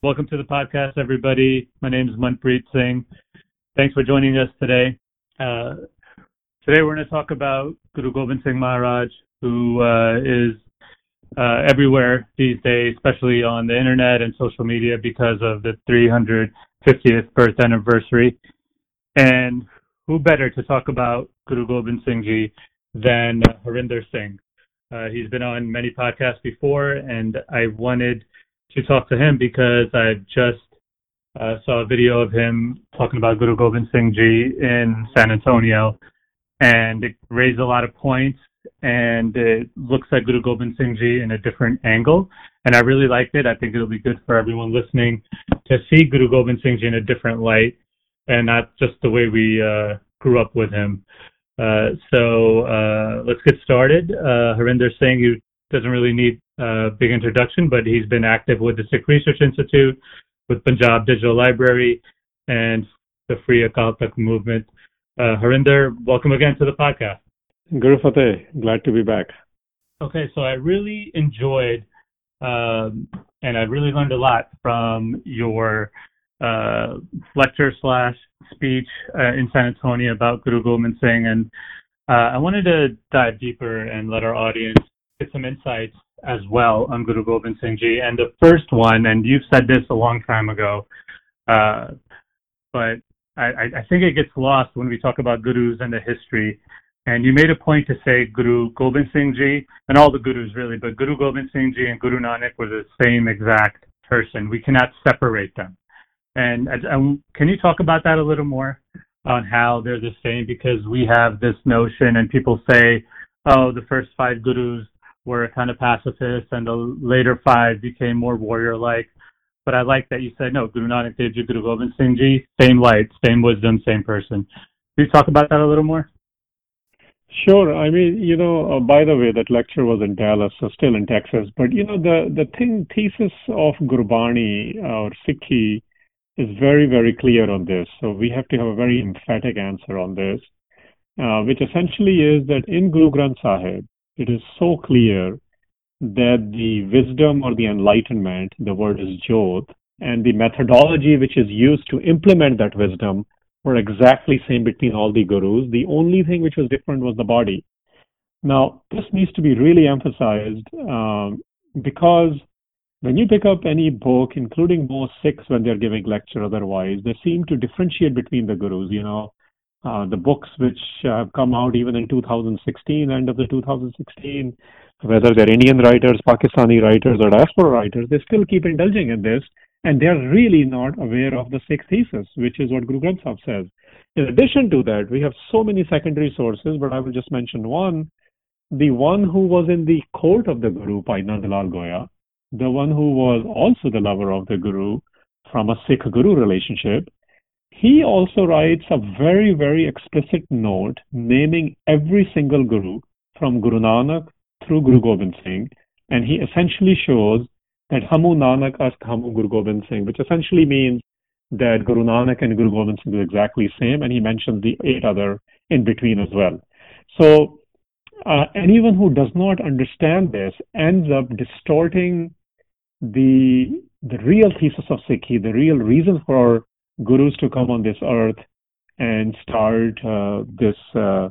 Welcome to the podcast, everybody. My name is Manpreet Singh. Thanks for joining us today. Uh, today we're going to talk about Guru Gobind Singh Maharaj, who uh, is uh, everywhere these days, especially on the internet and social media because of the 350th birth anniversary. And who better to talk about Guru Gobind Singh Ji than Harinder Singh? Uh, he's been on many podcasts before, and I wanted to talk to him because I just uh, saw a video of him talking about Guru Gobind Singh Ji in San Antonio, and it raised a lot of points, and it looks at Guru Gobind Singh Ji in a different angle, and I really liked it. I think it'll be good for everyone listening to see Guru Gobind Singh Ji in a different light, and not just the way we uh, grew up with him. Uh, so uh, let's get started. Uh, Harinder Singh, who doesn't really need a big introduction, but he's been active with the Sikh Research Institute, with Punjab Digital Library, and the Free Akal Takht movement. Uh, Harinder, welcome again to the podcast. Guru Fateh, glad to be back. Okay, so I really enjoyed um, and I really learned a lot from your uh, lecture slash speech uh, in San Antonio about Guru Gobind Singh, and uh, I wanted to dive deeper and let our audience get some insights as well on Guru Gobind Singh Ji. And the first one, and you've said this a long time ago, uh, but I, I think it gets lost when we talk about gurus and the history. And you made a point to say Guru Gobind Singh Ji, and all the gurus really, but Guru Gobind Singh Ji and Guru Nanak were the same exact person. We cannot separate them. And um, can you talk about that a little more on how they're the same? Because we have this notion, and people say, oh, the first five gurus were kind of pacifists, and the later five became more warrior-like. But I like that you said, no, Guru Nanak Dev Ji, Guru Gobind Singh Ji, same light, same wisdom, same person. Can you talk about that a little more? Sure. I mean, you know, uh, by the way, that lecture was in Dallas, so still in Texas. But you know, the the thing thesis of Gurbani or Sikhi is very, very clear on this. So we have to have a very emphatic answer on this, uh, which essentially is that in Guru Granth Sahib, it is so clear that the wisdom or the enlightenment, the word is Jyot, and the methodology which is used to implement that wisdom were exactly same between all the gurus. The only thing which was different was the body. Now, this needs to be really emphasized um, because when you pick up any book, including most Sikhs when they're giving lecture otherwise, they seem to differentiate between the gurus. You know, uh, the books which have come out even in 2016, end of the 2016, whether they're Indian writers, Pakistani writers, or diaspora writers, they still keep indulging in this, and they're really not aware of the Sikh thesis, which is what Guru Granth Sahib says. In addition to that, we have so many secondary sources, but I will just mention one. The one who was in the court of the Guru, Bhai Nandlal Goya, the one who was also the lover of the Guru from a Sikh Guru relationship, he also writes a very, very explicit note naming every single Guru from Guru Nanak through Guru Gobind Singh, and he essentially shows that Hamu Nanak Ast Hamu Guru Gobind Singh, which essentially means that Guru Nanak and Guru Gobind Singh are exactly same, and he mentions the eight other in between as well. So uh, anyone who does not understand this ends up distorting the the real thesis of Sikhi, the real reason for gurus to come on this earth and start uh, this uh,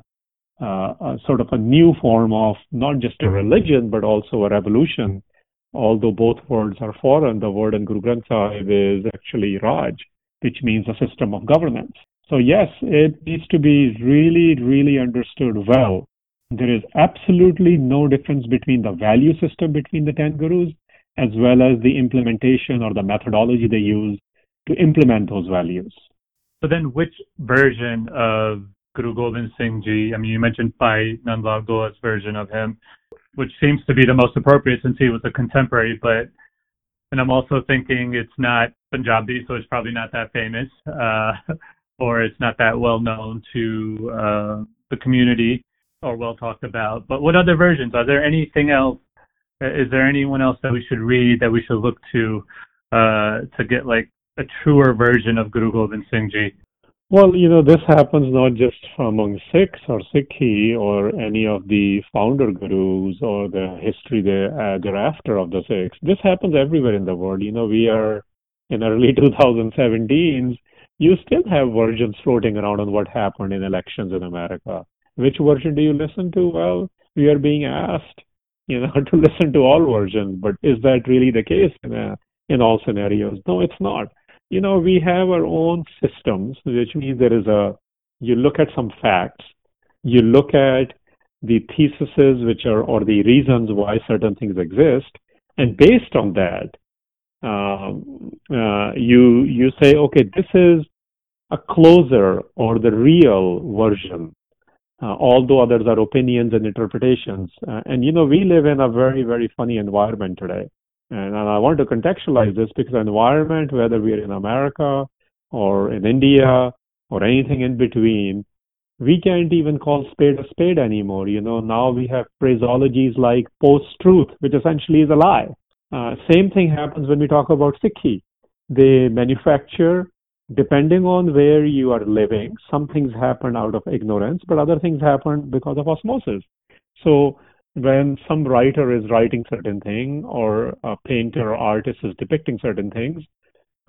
uh, sort of a new form of not just a religion but also a revolution. Although both words are foreign, the word in Guru Granth Sahib is actually Raj, which means a system of governance. So yes, it needs to be really, really understood well. There is absolutely no difference between the value system between the ten gurus as well as the implementation or the methodology they use to implement those values. So then which version of Guru Gobind Singh Ji, I mean, you mentioned Bhai Nandlal Goya's version of him, which seems to be the most appropriate since he was a contemporary, but and I'm also thinking it's not Punjabi, so it's probably not that famous, uh, or it's not that well known to uh, the community or well talked about. But what other versions? Are there anything else is there anyone else that we should read that we should look to uh, to get like a truer version of Guru Gobind Singh Ji? Well, you know, this happens not just among Sikhs or Sikhi or any of the founder gurus or the history uh, thereafter of the Sikhs. This happens everywhere in the world. You know, we are in early 2017s, you still have versions floating around on what happened in elections in America. Which version do you listen to? Well, we are being asked, you know, to listen to all versions, but is that really the case in, a, in all scenarios? No, it's not. You know, we have our own systems, which means there is a, you look at some facts, you look at the theses which are, or the reasons why certain things exist, and based on that, um, uh, you you say, okay, this is a closer or the real version uh, although others are opinions and interpretations. Uh, and you know, we live in a very, very funny environment today. And, and I want to contextualize this because the environment, whether we're in America or in India or anything in between, we can't even call spade a spade anymore. You know, now we have phraseologies like post-truth, which essentially is a lie. Uh, same thing happens when we talk about Sikhi. They manufacture depending on where you are living, some things happen out of ignorance, but other things happen because of osmosis. So when some writer is writing certain thing or a painter or artist is depicting certain things,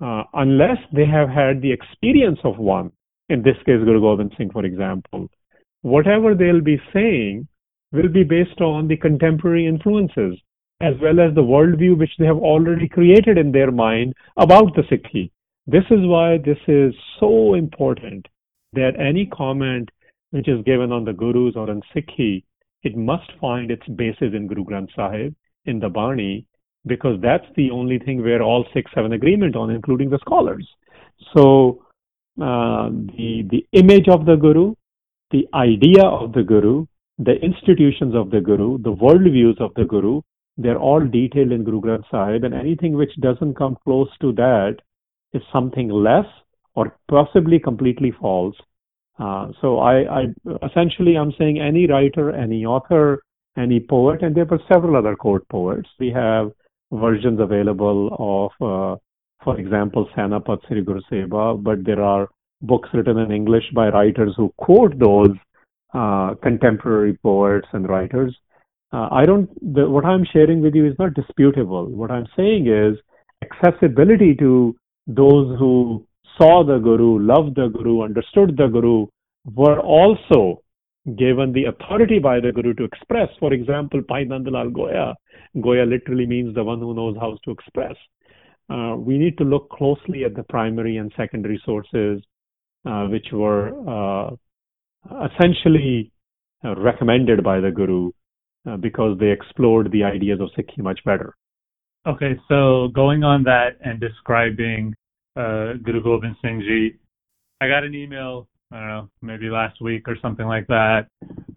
uh, unless they have had the experience of one, in this case Guru Gobind Singh, for example, whatever they'll be saying will be based on the contemporary influences as well as the worldview which they have already created in their mind about the Sikhi. This is why this is so important that any comment which is given on the Gurus or on Sikhi, it must find its basis in Guru Granth Sahib, in the Bani, because that's the only thing where all Sikhs have an agreement on, including the scholars. So uh, the the image of the Guru, the idea of the Guru, the institutions of the Guru, the worldviews of the Guru, they're all detailed in Guru Granth Sahib, and anything which doesn't come close to that is something less or possibly completely false. Uh, so I, I essentially I'm saying any writer, any author, any poet, and there were several other court poets. We have versions available of, uh, for example, Sainapat Sri Guru Sobha, but there are books written in English by writers who quote those uh, contemporary poets and writers. Uh, I don't. The, what I'm sharing with you is not disputable. What I'm saying is accessibility to those who saw the Guru, loved the Guru, understood the Guru, were also given the authority by the Guru to express. For example, Bhai Nandlal Goya, Goya literally means the one who knows how to express. Uh, we need to look closely at the primary and secondary sources, uh, which were uh, essentially uh, recommended by the Guru uh, because they explored the ideas of Sikhi much better. Okay, so going on that and describing uh, Guru Gobind Singh Ji. I got an email, I don't know, maybe last week or something like that,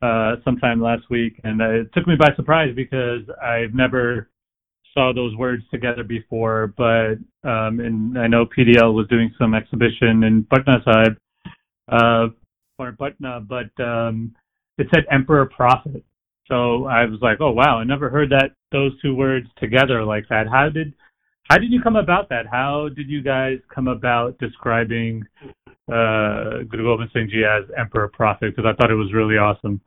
uh, sometime last week, and uh, it took me by surprise because I've never saw those words together before. But um, and I know PDL was doing some exhibition in Patna side, uh, or Patna, but um, it said Emperor Prophet. So I was like, oh wow, I never heard that those two words together like that. How did how did you come about that? How did you guys come about describing uh, Guru Gobind Singh Ji as Emperor Prophet? Because I thought it was really awesome.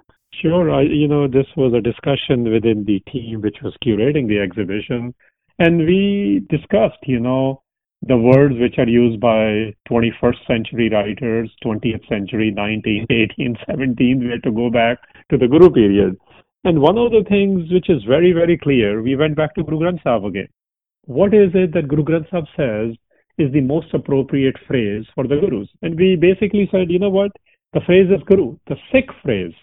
Sure. I, you know, this was a discussion within the team which was curating the exhibition. And we discussed, you know, the words which are used by 21st century writers, 20th century, 19th, 18th, 17th, we had to go back to the Guru period. And one of the things which is very, very clear, we went back to Guru Granth Sahib again what is it that Guru Granth Sahib says is the most appropriate phrase for the Gurus? And we basically said, you know what? The phrase is Guru, the Sikh phrase.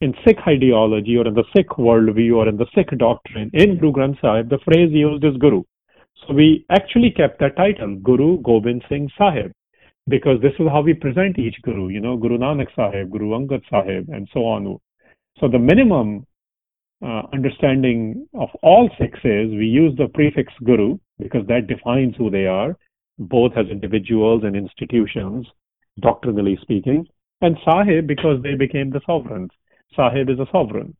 In Sikh ideology or in the Sikh worldview or in the Sikh doctrine, in Guru Granth Sahib, the phrase used is Guru. So we actually kept that title, Guru Gobind Singh Sahib, because this is how we present each Guru, you know, Guru Nanak Sahib, Guru Angad Sahib, and so on. So the minimum uh, understanding of all sixes, we use the prefix Guru because that defines who they are, both as individuals and institutions, doctrinally speaking, and Sahib because they became the sovereigns. Sahib is a sovereign.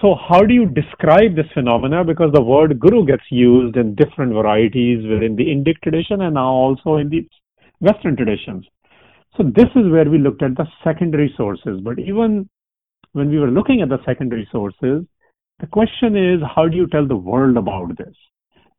So, how do you describe this phenomena? Because the word Guru gets used in different varieties within the Indic tradition and now also in the Western traditions. So, this is where we looked at the secondary sources. But even when we were looking at the secondary sources, the question is, how do you tell the world about this?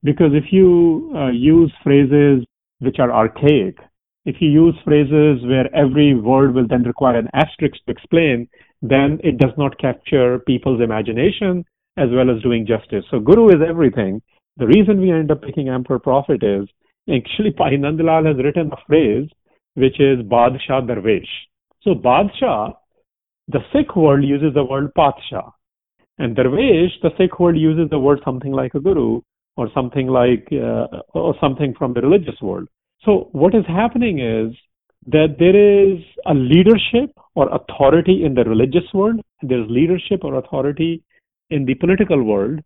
Because if you uh, use phrases which are archaic, if you use phrases where every word will then require an asterisk to explain, then it does not capture people's imagination as well as doing justice. So guru is everything. The reason we end up picking emperor prophet is actually Nandlal has written a phrase which is Badshah Darvesh. So Badshah, the Sikh world uses the word Padshah. And Darvesh, the Sikh world uses the word something like a guru or something like, uh, or something from the religious world. So what is happening is that there is a leadership or authority in the religious world, there's leadership or authority in the political world,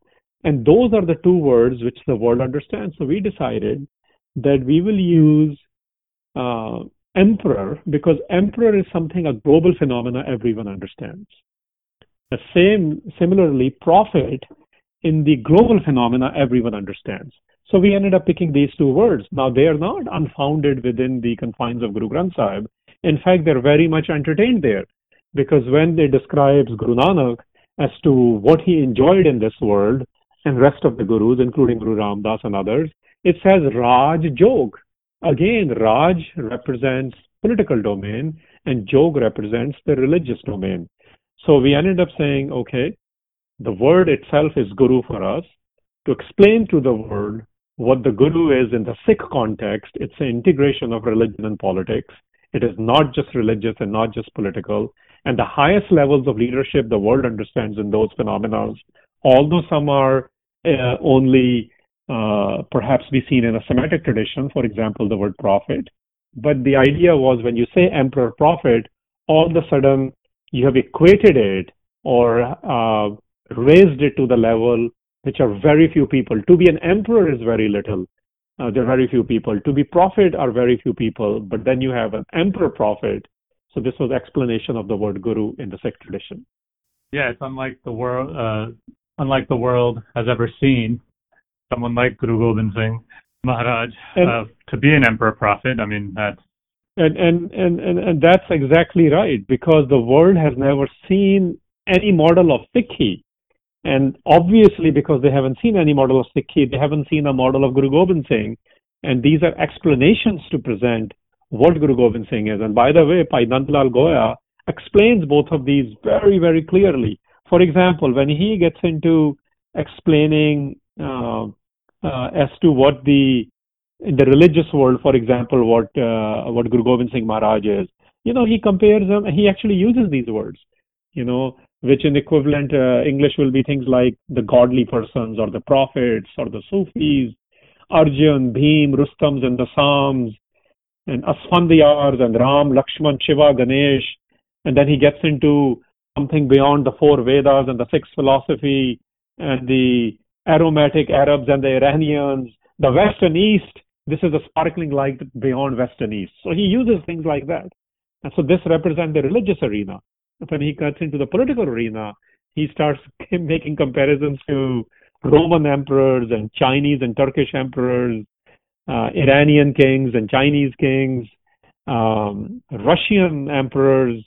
and those are the two words which the world understands. So we decided that we will use uh, emperor because emperor is something a global phenomena everyone understands. The same, similarly, prophet in the global phenomena everyone understands. So we ended up picking these two words. Now they are not unfounded within the confines of Guru Granth Sahib. In fact, they're very much entertained there because when they describes Guru Nanak as to what he enjoyed in this world and rest of the gurus, including Guru Ram Das and others, it says Raj Jog. Again, Raj represents political domain and Jog represents the religious domain. So we ended up saying, okay, the word itself is Guru for us. To explain to the world what the Guru is in the Sikh context, it's an integration of religion and politics. It is not just religious and not just political. And the highest levels of leadership the world understands in those phenomena, although some are uh, only uh, perhaps be seen in a Semitic tradition, for example, the word prophet. But the idea was when you say emperor prophet, all of a sudden you have equated it or uh, raised it to the level which are very few people. To be an emperor is very little. Uh, there are very few people. To be prophet are very few people. But then you have an emperor prophet. So this was explanation of the word guru in the Sikh tradition. Yeah, it's unlike the world, uh, unlike the world has ever seen someone like Guru Gobind Singh Maharaj and, uh, to be an emperor prophet. I mean, that's and, and and and and that's exactly right because the world has never seen any model of Sikhi, and obviously because they haven't seen any model of Sikhi, they haven't seen a model of Guru Gobind Singh, and these are explanations to present what Guru Gobind Singh is. And by the way, Bhai Nandlal Goya explains both of these very very clearly. For example, when he gets into explaining uh, uh, as to what the in the religious world, for example, what uh, what Guru Gobind Singh Maharaj is. You know, he compares them. He actually uses these words. You know, which in equivalent uh, English will be things like the godly persons or the prophets or the Sufis, Arjun, Bhim, Rustams and the Psalms, and Asfandiyars and Ram, Lakshman, Shiva, Ganesh, and then he gets into something beyond the four Vedas and the sixth philosophy and the aromatic Arabs and the Iranians, the West and East. This is a sparkling light beyond West and East. So he uses things like that. And so this represents the religious arena. When he cuts into the political arena, he starts making comparisons to Roman emperors and Chinese and Turkish emperors, uh, Iranian kings and Chinese kings, um, Russian emperors,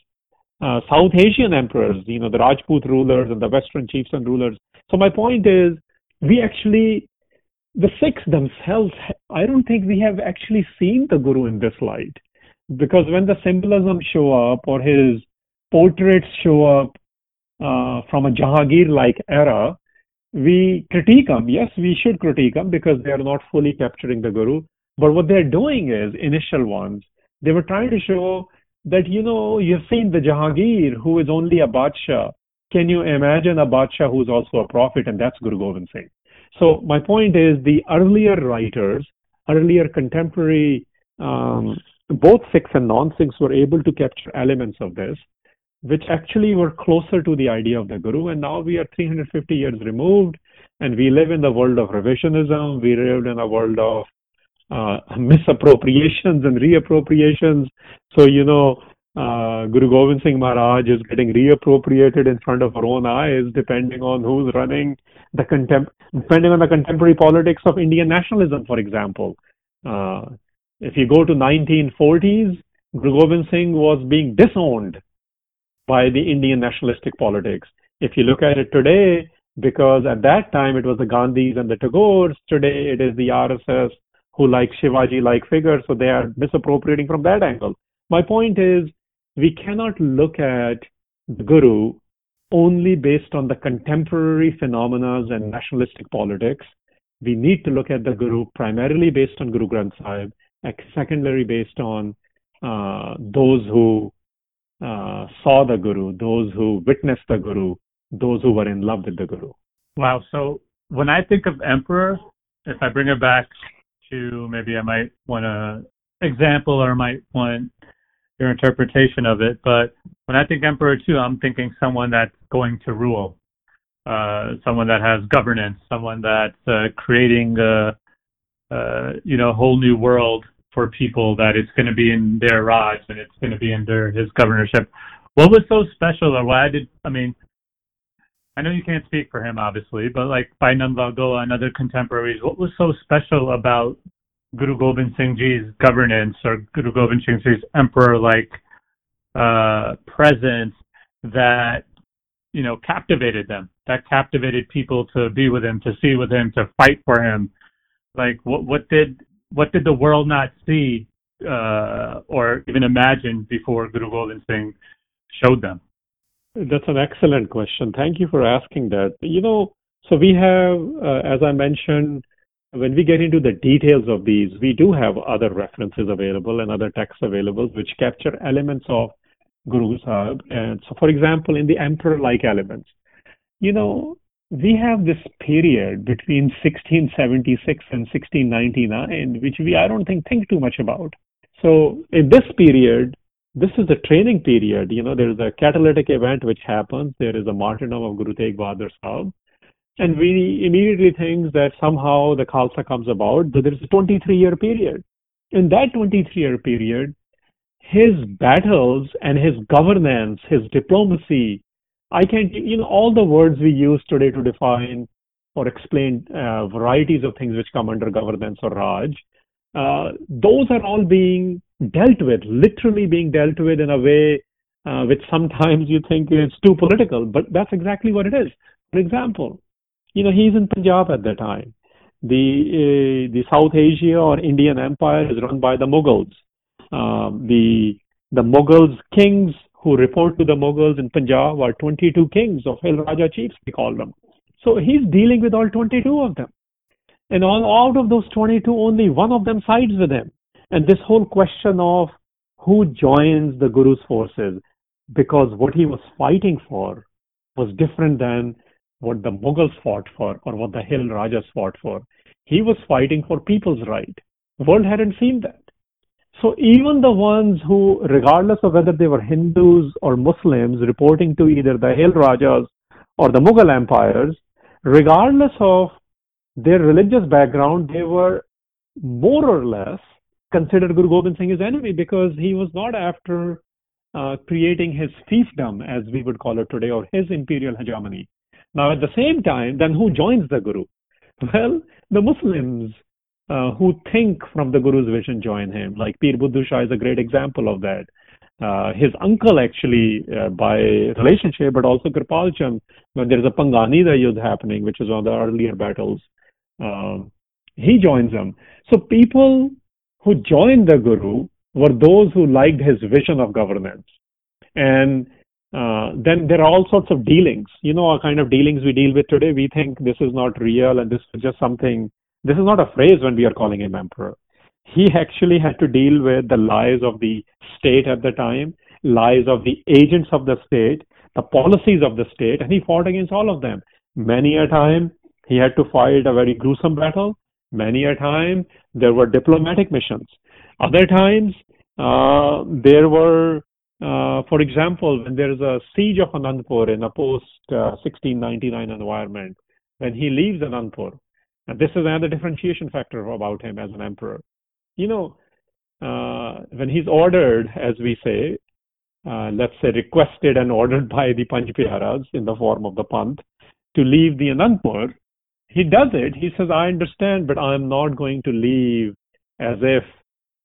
uh, South Asian emperors, you know, the Rajput rulers and the Western chiefs and rulers. So my point is, we actually, the Sikhs themselves, I don't think we have actually seen the Guru in this light. Because when the symbolism show up or his portraits show up uh, from a Jahangir-like era, we critique them. Yes, we should critique them because they are not fully capturing the Guru. But what they're doing is, initial ones, they were trying to show that, you know, you've seen the Jahangir who is only a Badshah can you imagine a Badsha who's also a prophet? And that's Guru Gobind Singh. So my point is the earlier writers, earlier contemporary, um, both Sikhs and non-Sikhs were able to capture elements of this, which actually were closer to the idea of the Guru. And now we are 350 years removed, and we live in the world of revisionism. We live in a world of uh, misappropriations and reappropriations. So, you know, uh, Guru Gobind Singh Maharaj is getting reappropriated in front of our own eyes, depending on who's running the contem- depending on the contemporary politics of Indian nationalism, for example. Uh, if you go to 1940s, Guru Gobind Singh was being disowned by the Indian nationalistic politics. If you look at it today, because at that time it was the Gandhis and the Tagores. Today it is the RSS who like Shivaji like figures, so they are misappropriating from that angle. My point is, we cannot look at the Guru only based on the contemporary phenomena and nationalistic politics. We need to look at the Guru primarily based on Guru Granth Sahib, and secondarily based on uh, those who uh, saw the Guru, those who witnessed the Guru, those who were in love with the Guru. Wow. So when I think of emperor, if I bring it back to maybe I might want a example or might want your interpretation of it, but when I think emperor too, I'm thinking someone that's going to rule, uh, someone that has governance, someone that's uh, creating a, uh, you know, a whole new world for people that it's going to be in their Raj and it's going to be under his governorship. What was so special, or why did I mean? I know you can't speak for him, obviously, but like Bhai Nandlal Goya and other contemporaries, what was so special about Guru Gobind Singh Ji's governance or Guru Gobind Singh Ji's emperor-like uh, presence that you know captivated them, that captivated people to be with him, to see with him, to fight for him. Like what what did what did the world not see uh, or even imagine before Guru Gobind Singh showed them? That's an excellent question. Thank you for asking that. You know, so we have, uh, as I mentioned, when we get into the details of these, we do have other references available and other texts available which capture elements of Guru Sahib. And so, for example, in the emperor-like elements, you know, we have this period between 1676 and 1699, which we I don't think think too much about. So in this period, this is the training period. You know, there is a catalytic event which happens. There is a martyrdom of Guru Tegh Bahadur Sahib. And we immediately think that somehow the Khalsa comes about, but there is a 23 year period. In that 23 year period, his battles and his governance, his diplomacy, I can't, you know, all the words we use today to define or explain uh, varieties of things which come under governance or Raj, uh, those are all being dealt with, literally being dealt with in a way uh, which sometimes you think is too political, but that's exactly what it is. For example, you know, he's in Punjab at that time. The uh, the South Asia or Indian Empire is run by the Mughals. Um, the the Mughals kings who report to the Mughals in Punjab are 22 kings of Hill Raja chiefs, we call them. So he's dealing with all 22 of them. And all out of those 22, only one of them sides with him. And this whole question of who joins the Guru's forces, because what he was fighting for was different than what the Mughals fought for or what the Hill Rajas fought for. He was fighting for people's right. World hadn't seen that. So even the ones who, regardless of whether they were Hindus or Muslims, reporting to either the Hill Rajas or the Mughal empires, regardless of their religious background, they were more or less considered Guru Gobind Singh his enemy because he was not after uh, creating his fiefdom, as we would call it today, or his imperial hegemony. Now, at the same time, then who joins the Guru? Well, the Muslims uh, who think from the Guru's vision join him. Like Pir Buddhu Shah is a great example of that. Uh, his uncle actually, uh, by relationship, but also Kirpal Chand, when there is a Bhangani Yudh happening, which is one of the earlier battles, um, he joins them. So people who joined the Guru were those who liked his vision of governance. And uh, then there are all sorts of dealings. You know, our kind of dealings we deal with today. We think this is not real and this is just something. This is not a phrase when we are calling him emperor. He actually had to deal with the lies of the state at the time, lies of the agents of the state, the policies of the state, and he fought against all of them. Many a time he had to fight a very gruesome battle. Many a time there were diplomatic missions. Other times uh, there were uh, for example, when there is a siege of Anandpur in a post uh, 1699 environment, when he leaves Anandpur, and this is another differentiation factor about him as an emperor. You know, uh, when he's ordered, as we say, uh, let's say requested and ordered by the Panch Pyaras in the form of the Panth to leave the Anandpur, he does it. He says, I understand, but I'm not going to leave as if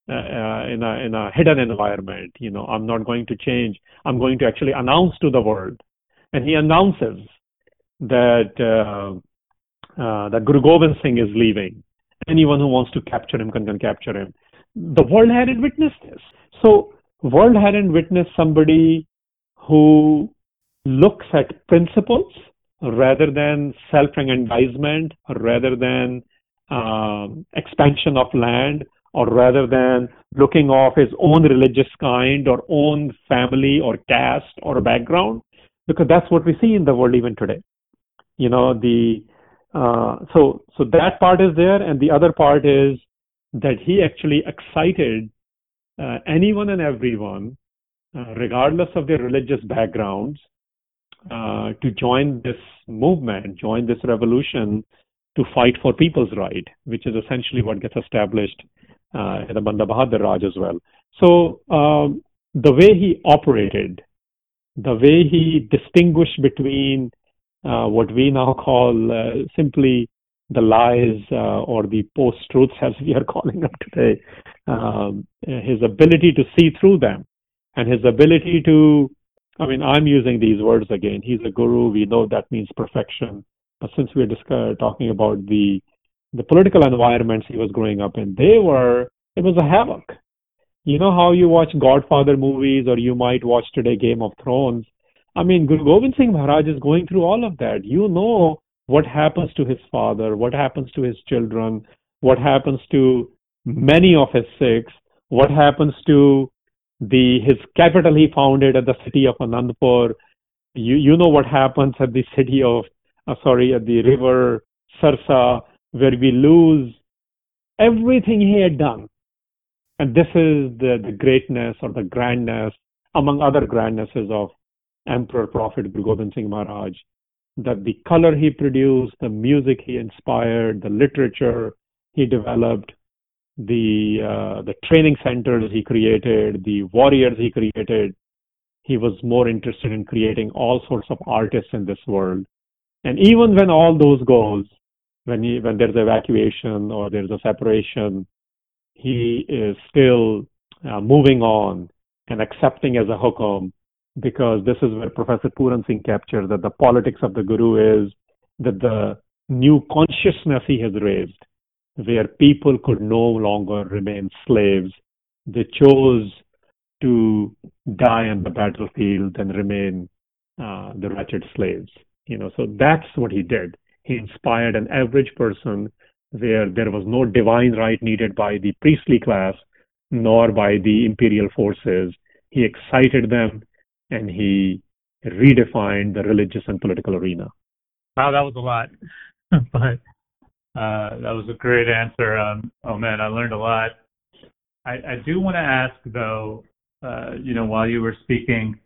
uh, uh, in a in a hidden environment. You know, I'm not going to change. I'm going to actually announce to the world, and he announces that uh, uh, that Guru Gobind Singh is leaving. Anyone who wants to capture him can, can capture him. The world hadn't witnessed this. So world hadn't witnessed somebody who looks at principles rather than self-aggrandizement, rather than um, expansion of land, or rather than looking off his own religious kind or own family or caste or background, because that's what we see in the world even today. You know the uh, so so that part is there, and the other part is that he actually excited uh, anyone and everyone, uh, regardless of their religious backgrounds, uh, to join this movement, join this revolution to fight for people's right, which is essentially what gets established uh, the Banda Bahadur Raj as well. So um, the way he operated, the way he distinguished between uh, what we now call uh, simply the lies uh, or the post-truths, as we are calling them today, um, his ability to see through them, and his ability to, I mean, I'm using these words again. He's a guru. We know that means perfection. But since we're discuss- talking about the the political environments he was growing up in, they were it was a havoc. You know how you watch Godfather movies, or you might watch today Game of Thrones. I mean, Guru Gobind Singh Maharaj is going through all of that. You know what happens to his father, what happens to his children, what happens to many of his Sikhs, what happens to the his capital he founded at the city of Anandpur. You you know what happens at the city of uh, sorry at the river Sarsa where we lose everything he had done. And this is the, the greatness or the grandness, among other grandnesses of Emperor Prophet Guru Gobind Singh Maharaj, that the color he produced, the music he inspired, the literature he developed, the uh, the training centers he created, the warriors he created. He was more interested in creating all sorts of artists in this world. And even when all those goals, when he, when there's evacuation or there's a separation, he is still uh, moving on and accepting as a hukum because this is where Professor Puran Singh captures that the politics of the Guru is that the new consciousness he has raised, where people could no longer remain slaves. They chose to die on the battlefield than remain uh, the wretched slaves. You know, so that's what he did. He inspired an average person where there was no divine right needed by the priestly class nor by the imperial forces. He excited them and he redefined the religious and political arena. Wow, that was a lot. but uh, that was a great answer. Um, oh man, I learned a lot. I, I do want to ask though, uh, you know, while you were speaking,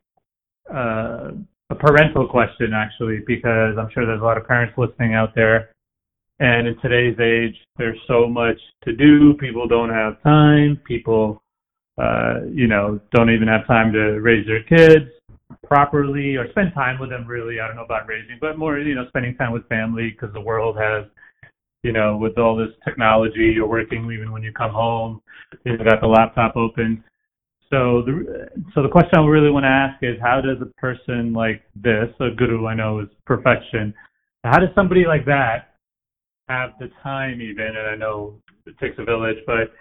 uh, a parental question actually, because I'm sure there's a lot of parents listening out there. And in today's age, there's so much to do. People don't have time. People, uh, you know, don't even have time to raise their kids properly or spend time with them really. I don't know about raising, but more, you know, spending time with family because the world has, you know, with all this technology, you're working even when you come home. You've got the laptop open. So the so the question I really want to ask is how does a person like this, a guru I know is perfection, how does somebody like that have the time even, and I know it takes a village, but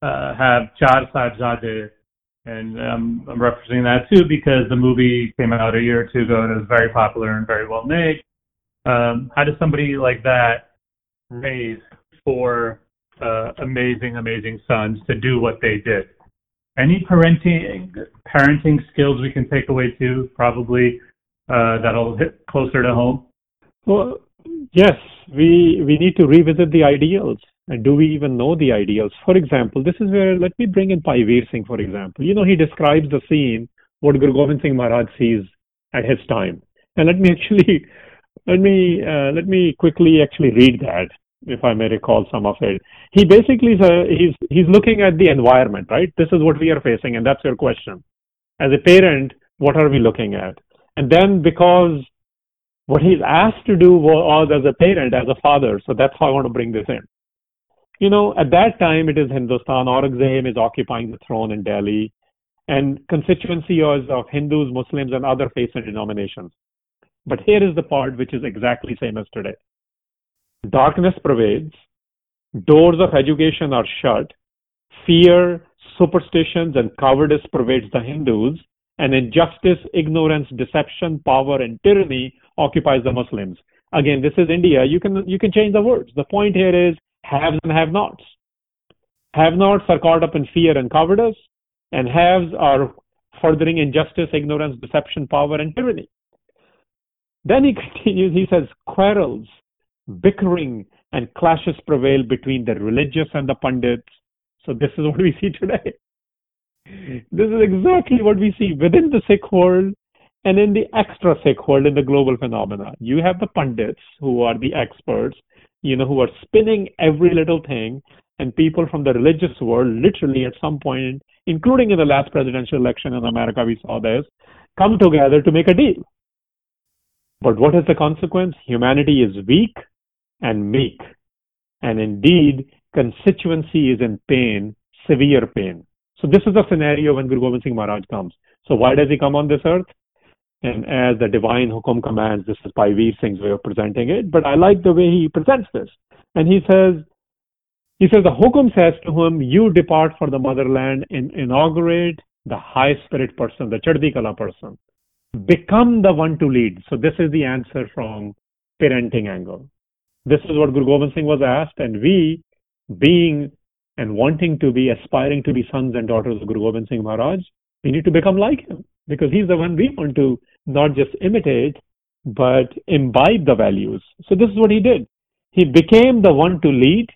uh, have Char Sahibzade and um, I'm referencing that too because the movie came out a year or two ago and it was very popular and very well made. Um, how does somebody like that raise four uh, amazing, amazing sons to do what they did? Any parenting parenting skills we can take away too? Probably uh, that'll hit closer to home. Well, yes, we we need to revisit the ideals and do we even know the ideals? For example, this is where, let me bring in Bhai Veer Singh, for example. You know, he describes the scene, what Guru Gobind Singh Maharaj sees at his time. And let me actually, let me, uh, let me quickly actually read that, if I may recall some of it. He basically, uh, he's, he's looking at the environment, right? This is what we are facing, and that's your question. As a parent, what are we looking at? And then because what he's asked to do was as a parent, as a father, so that's how I want to bring this in you know, at that time it is Hindustan. Aurangzeb is occupying the throne in Delhi, and constituencies of Hindus, Muslims, and other faiths and denominations. But here is the part which is exactly same as today. Darkness pervades, doors of education are shut, fear, superstitions, and cowardice pervades the Hindus, and injustice, ignorance, deception, power, and tyranny occupies the Muslims. Again, this is India. You can you can change the words. The point here is haves and have-nots. Have-nots are caught up in fear and cowardice, and haves are furthering injustice, ignorance, deception, power, and tyranny. Then he continues. He says quarrels, bickering, and clashes prevail between the religious and the pundits. So this is what we see today. This is exactly what we see within the Sikh world and in the extra Sikh world in the global phenomena. You have the pundits who are the experts, you know, who are spinning every little thing, and people from the religious world, literally at some point, including in the last presidential election in America, we saw this, come together to make a deal. But what is the consequence? Humanity is weak and meek. And indeed, constituency is in pain, severe pain. So this is the scenario when Guru Gobind Singh Maharaj comes. So why does he come on this earth? And as the divine hukum commands, this is Bhai Veer Singh's way of presenting it, but I like the way he presents this. And he says, he says, the hukum says to him, you depart for the motherland and inaugurate the high spirit person, the Chardi Kala person. Become the one to lead. So this is the answer from parenting angle. This is what Guru Gobind Singh was asked, and we, being and wanting to be, aspiring to be sons and daughters of Guru Gobind Singh Maharaj, we need to become like him because he's the one we want to not just imitate, but imbibe the values. So this is what he did. He became the one to lead,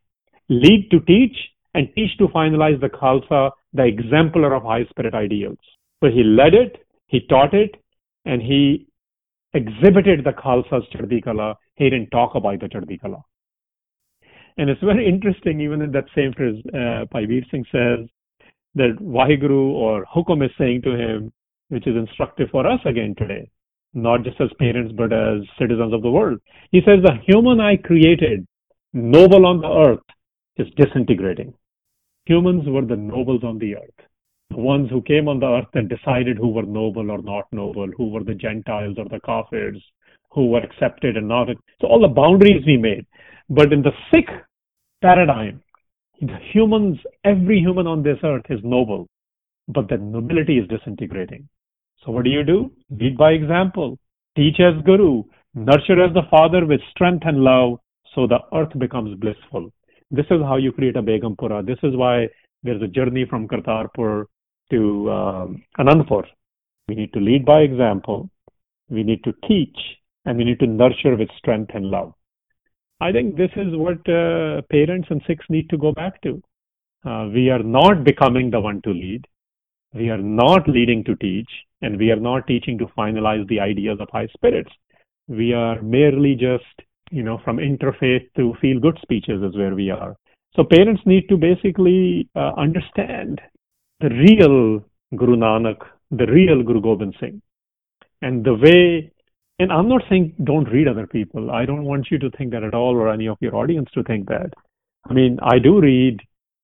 lead to teach, and teach to finalize the Khalsa, the exemplar of high spirit ideals. So he led it, he taught it, and he exhibited the Khalsa's Chardi Kala. He didn't talk about the Chardi Kala. And it's very interesting, even in that same phrase, uh, Singh says that Waheguru or Hukum is saying to him, which is instructive for us again today, not just as parents, but as citizens of the world. He says, the human I created, noble on the earth, is disintegrating. Humans were the nobles on the earth, ones who came on the earth and decided who were noble or not noble, who were the Gentiles or the Kafirs, who were accepted and not. So all the boundaries we made. But in the Sikh paradigm, the humans, every human on this earth is noble, but the nobility is disintegrating. So what do you do? Lead by example. Teach as guru. Nurture as the father with strength and love so the earth becomes blissful. This is how you create a Begumpura. This is why there's a journey from Kartarpur to um, Anandpur. We need to lead by example. We need to teach and we need to nurture with strength and love. I think this is what uh, parents and Sikhs need to go back to. Uh, we are not becoming the one to lead. We are not leading to teach, and we are not teaching to finalize the ideas of high spirits. We are merely just, you know, from interfaith to feel good speeches is where we are. So parents need to basically uh, understand the real Guru Nanak, the real Guru Gobind Singh, and the way and I'm not saying don't read other people. I don't want you to think that at all, or any of your audience to think that. I mean, I do read.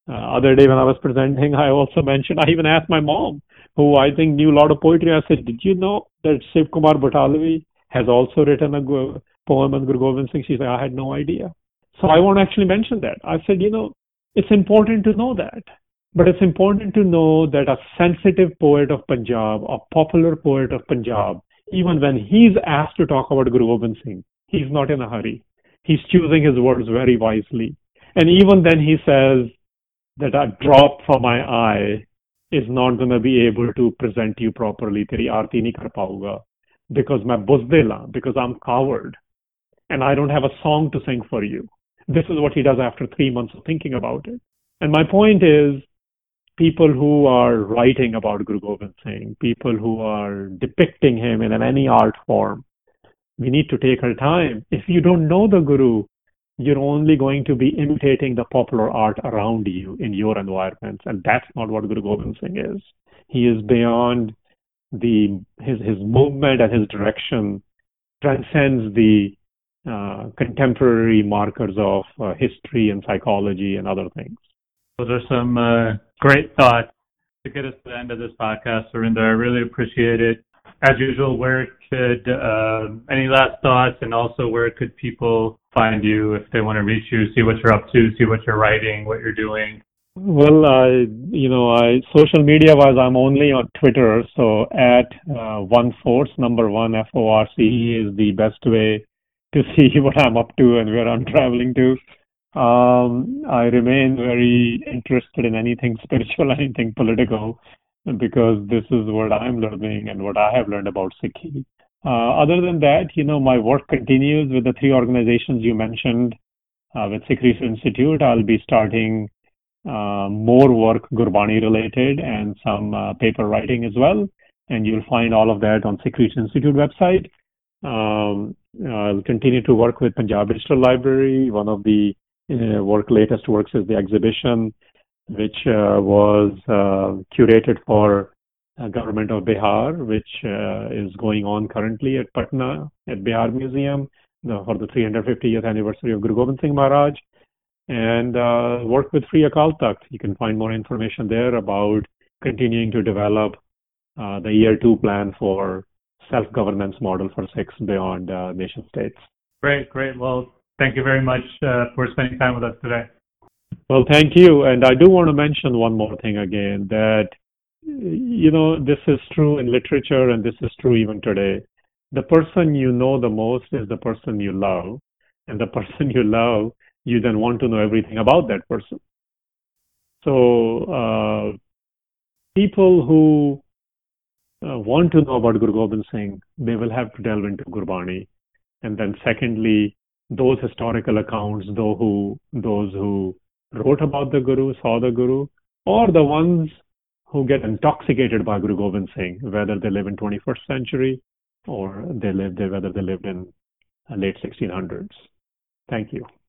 Uh, other day when I was presenting, I also mentioned. I even asked my mom, who I think knew a lot of poetry. I said, "Did you know that Shiv Kumar Batalavi has also written a poem on Guru Gobind Singh?" She said, "I had no idea." So I won't actually mention that. I said, you know, it's important to know that. But it's important to know that a sensitive poet of Punjab, a popular poet of Punjab, even when he's asked to talk about Guru Gobind Singh, he's not in a hurry. He's choosing his words very wisely. And even then he says that a drop from my eye is not going to be able to present you properly. Teri aarti. Because my buzdela, because I'm coward. And I don't have a song to sing for you. This is what he does after three months of thinking about it. And my point is, people who are writing about Guru Gobind Singh, people who are depicting him in any art form, we need to take our time. If you don't know the Guru, you're only going to be imitating the popular art around you in your environments, and that's not what Guru Gobind Singh is. He is beyond the his his movement and his direction transcends the uh, contemporary markers of uh, history and psychology and other things. Those are some uh, great thoughts to get us to the end of this podcast, Surinder. I really appreciate it. as usual, where could uh, any last thoughts, and also where could people find you if they want to reach you, see what you're up to, see what you're writing, what you're doing? Well, I, you know, I social media wise, I'm only on Twitter, so at uh, one force number one F O R C E is the best way to see what I'm up to and where I'm traveling to. Um, I remain very interested in anything spiritual, anything political, because this is what I'm learning and what I have learned about Sikhi. Uh, other than that, you know, my work continues with the three organizations you mentioned. Uh, with Sikh Research Institute, I'll be starting uh, more work Gurbani related and some uh, paper writing as well. And you'll find all of that on Sikh Research Institute website. Um, I'll continue to work with Panjab Digital Library. One of the uh, work latest works is the exhibition, which uh, was uh, curated for government of Bihar, which is going on currently at Patna at Bihar Museum for the 350th anniversary of Guru Gobind Singh Maharaj and uh, work with Free Akal Takht. You can find more information there about continuing to develop uh, the year two plan for self-governance model for Sikhs beyond uh, nation states. Great, great. Well, thank you very much uh, for spending time with us today. Well, thank you. And I do want to mention one more thing again that, you know, this is true in literature and this is true even today. The person you know the most is the person you love. And the person you love, you then want to know everything about that person. So, uh, people who uh, want to know about Guru Gobind Singh, they will have to delve into Gurbani. And then secondly, those historical accounts, though who those who wrote about the Guru, saw the Guru, or the ones who get intoxicated by Guru Gobind Singh, whether they live in 21st century or they live whether they lived in uh, late 1600s. Thank you.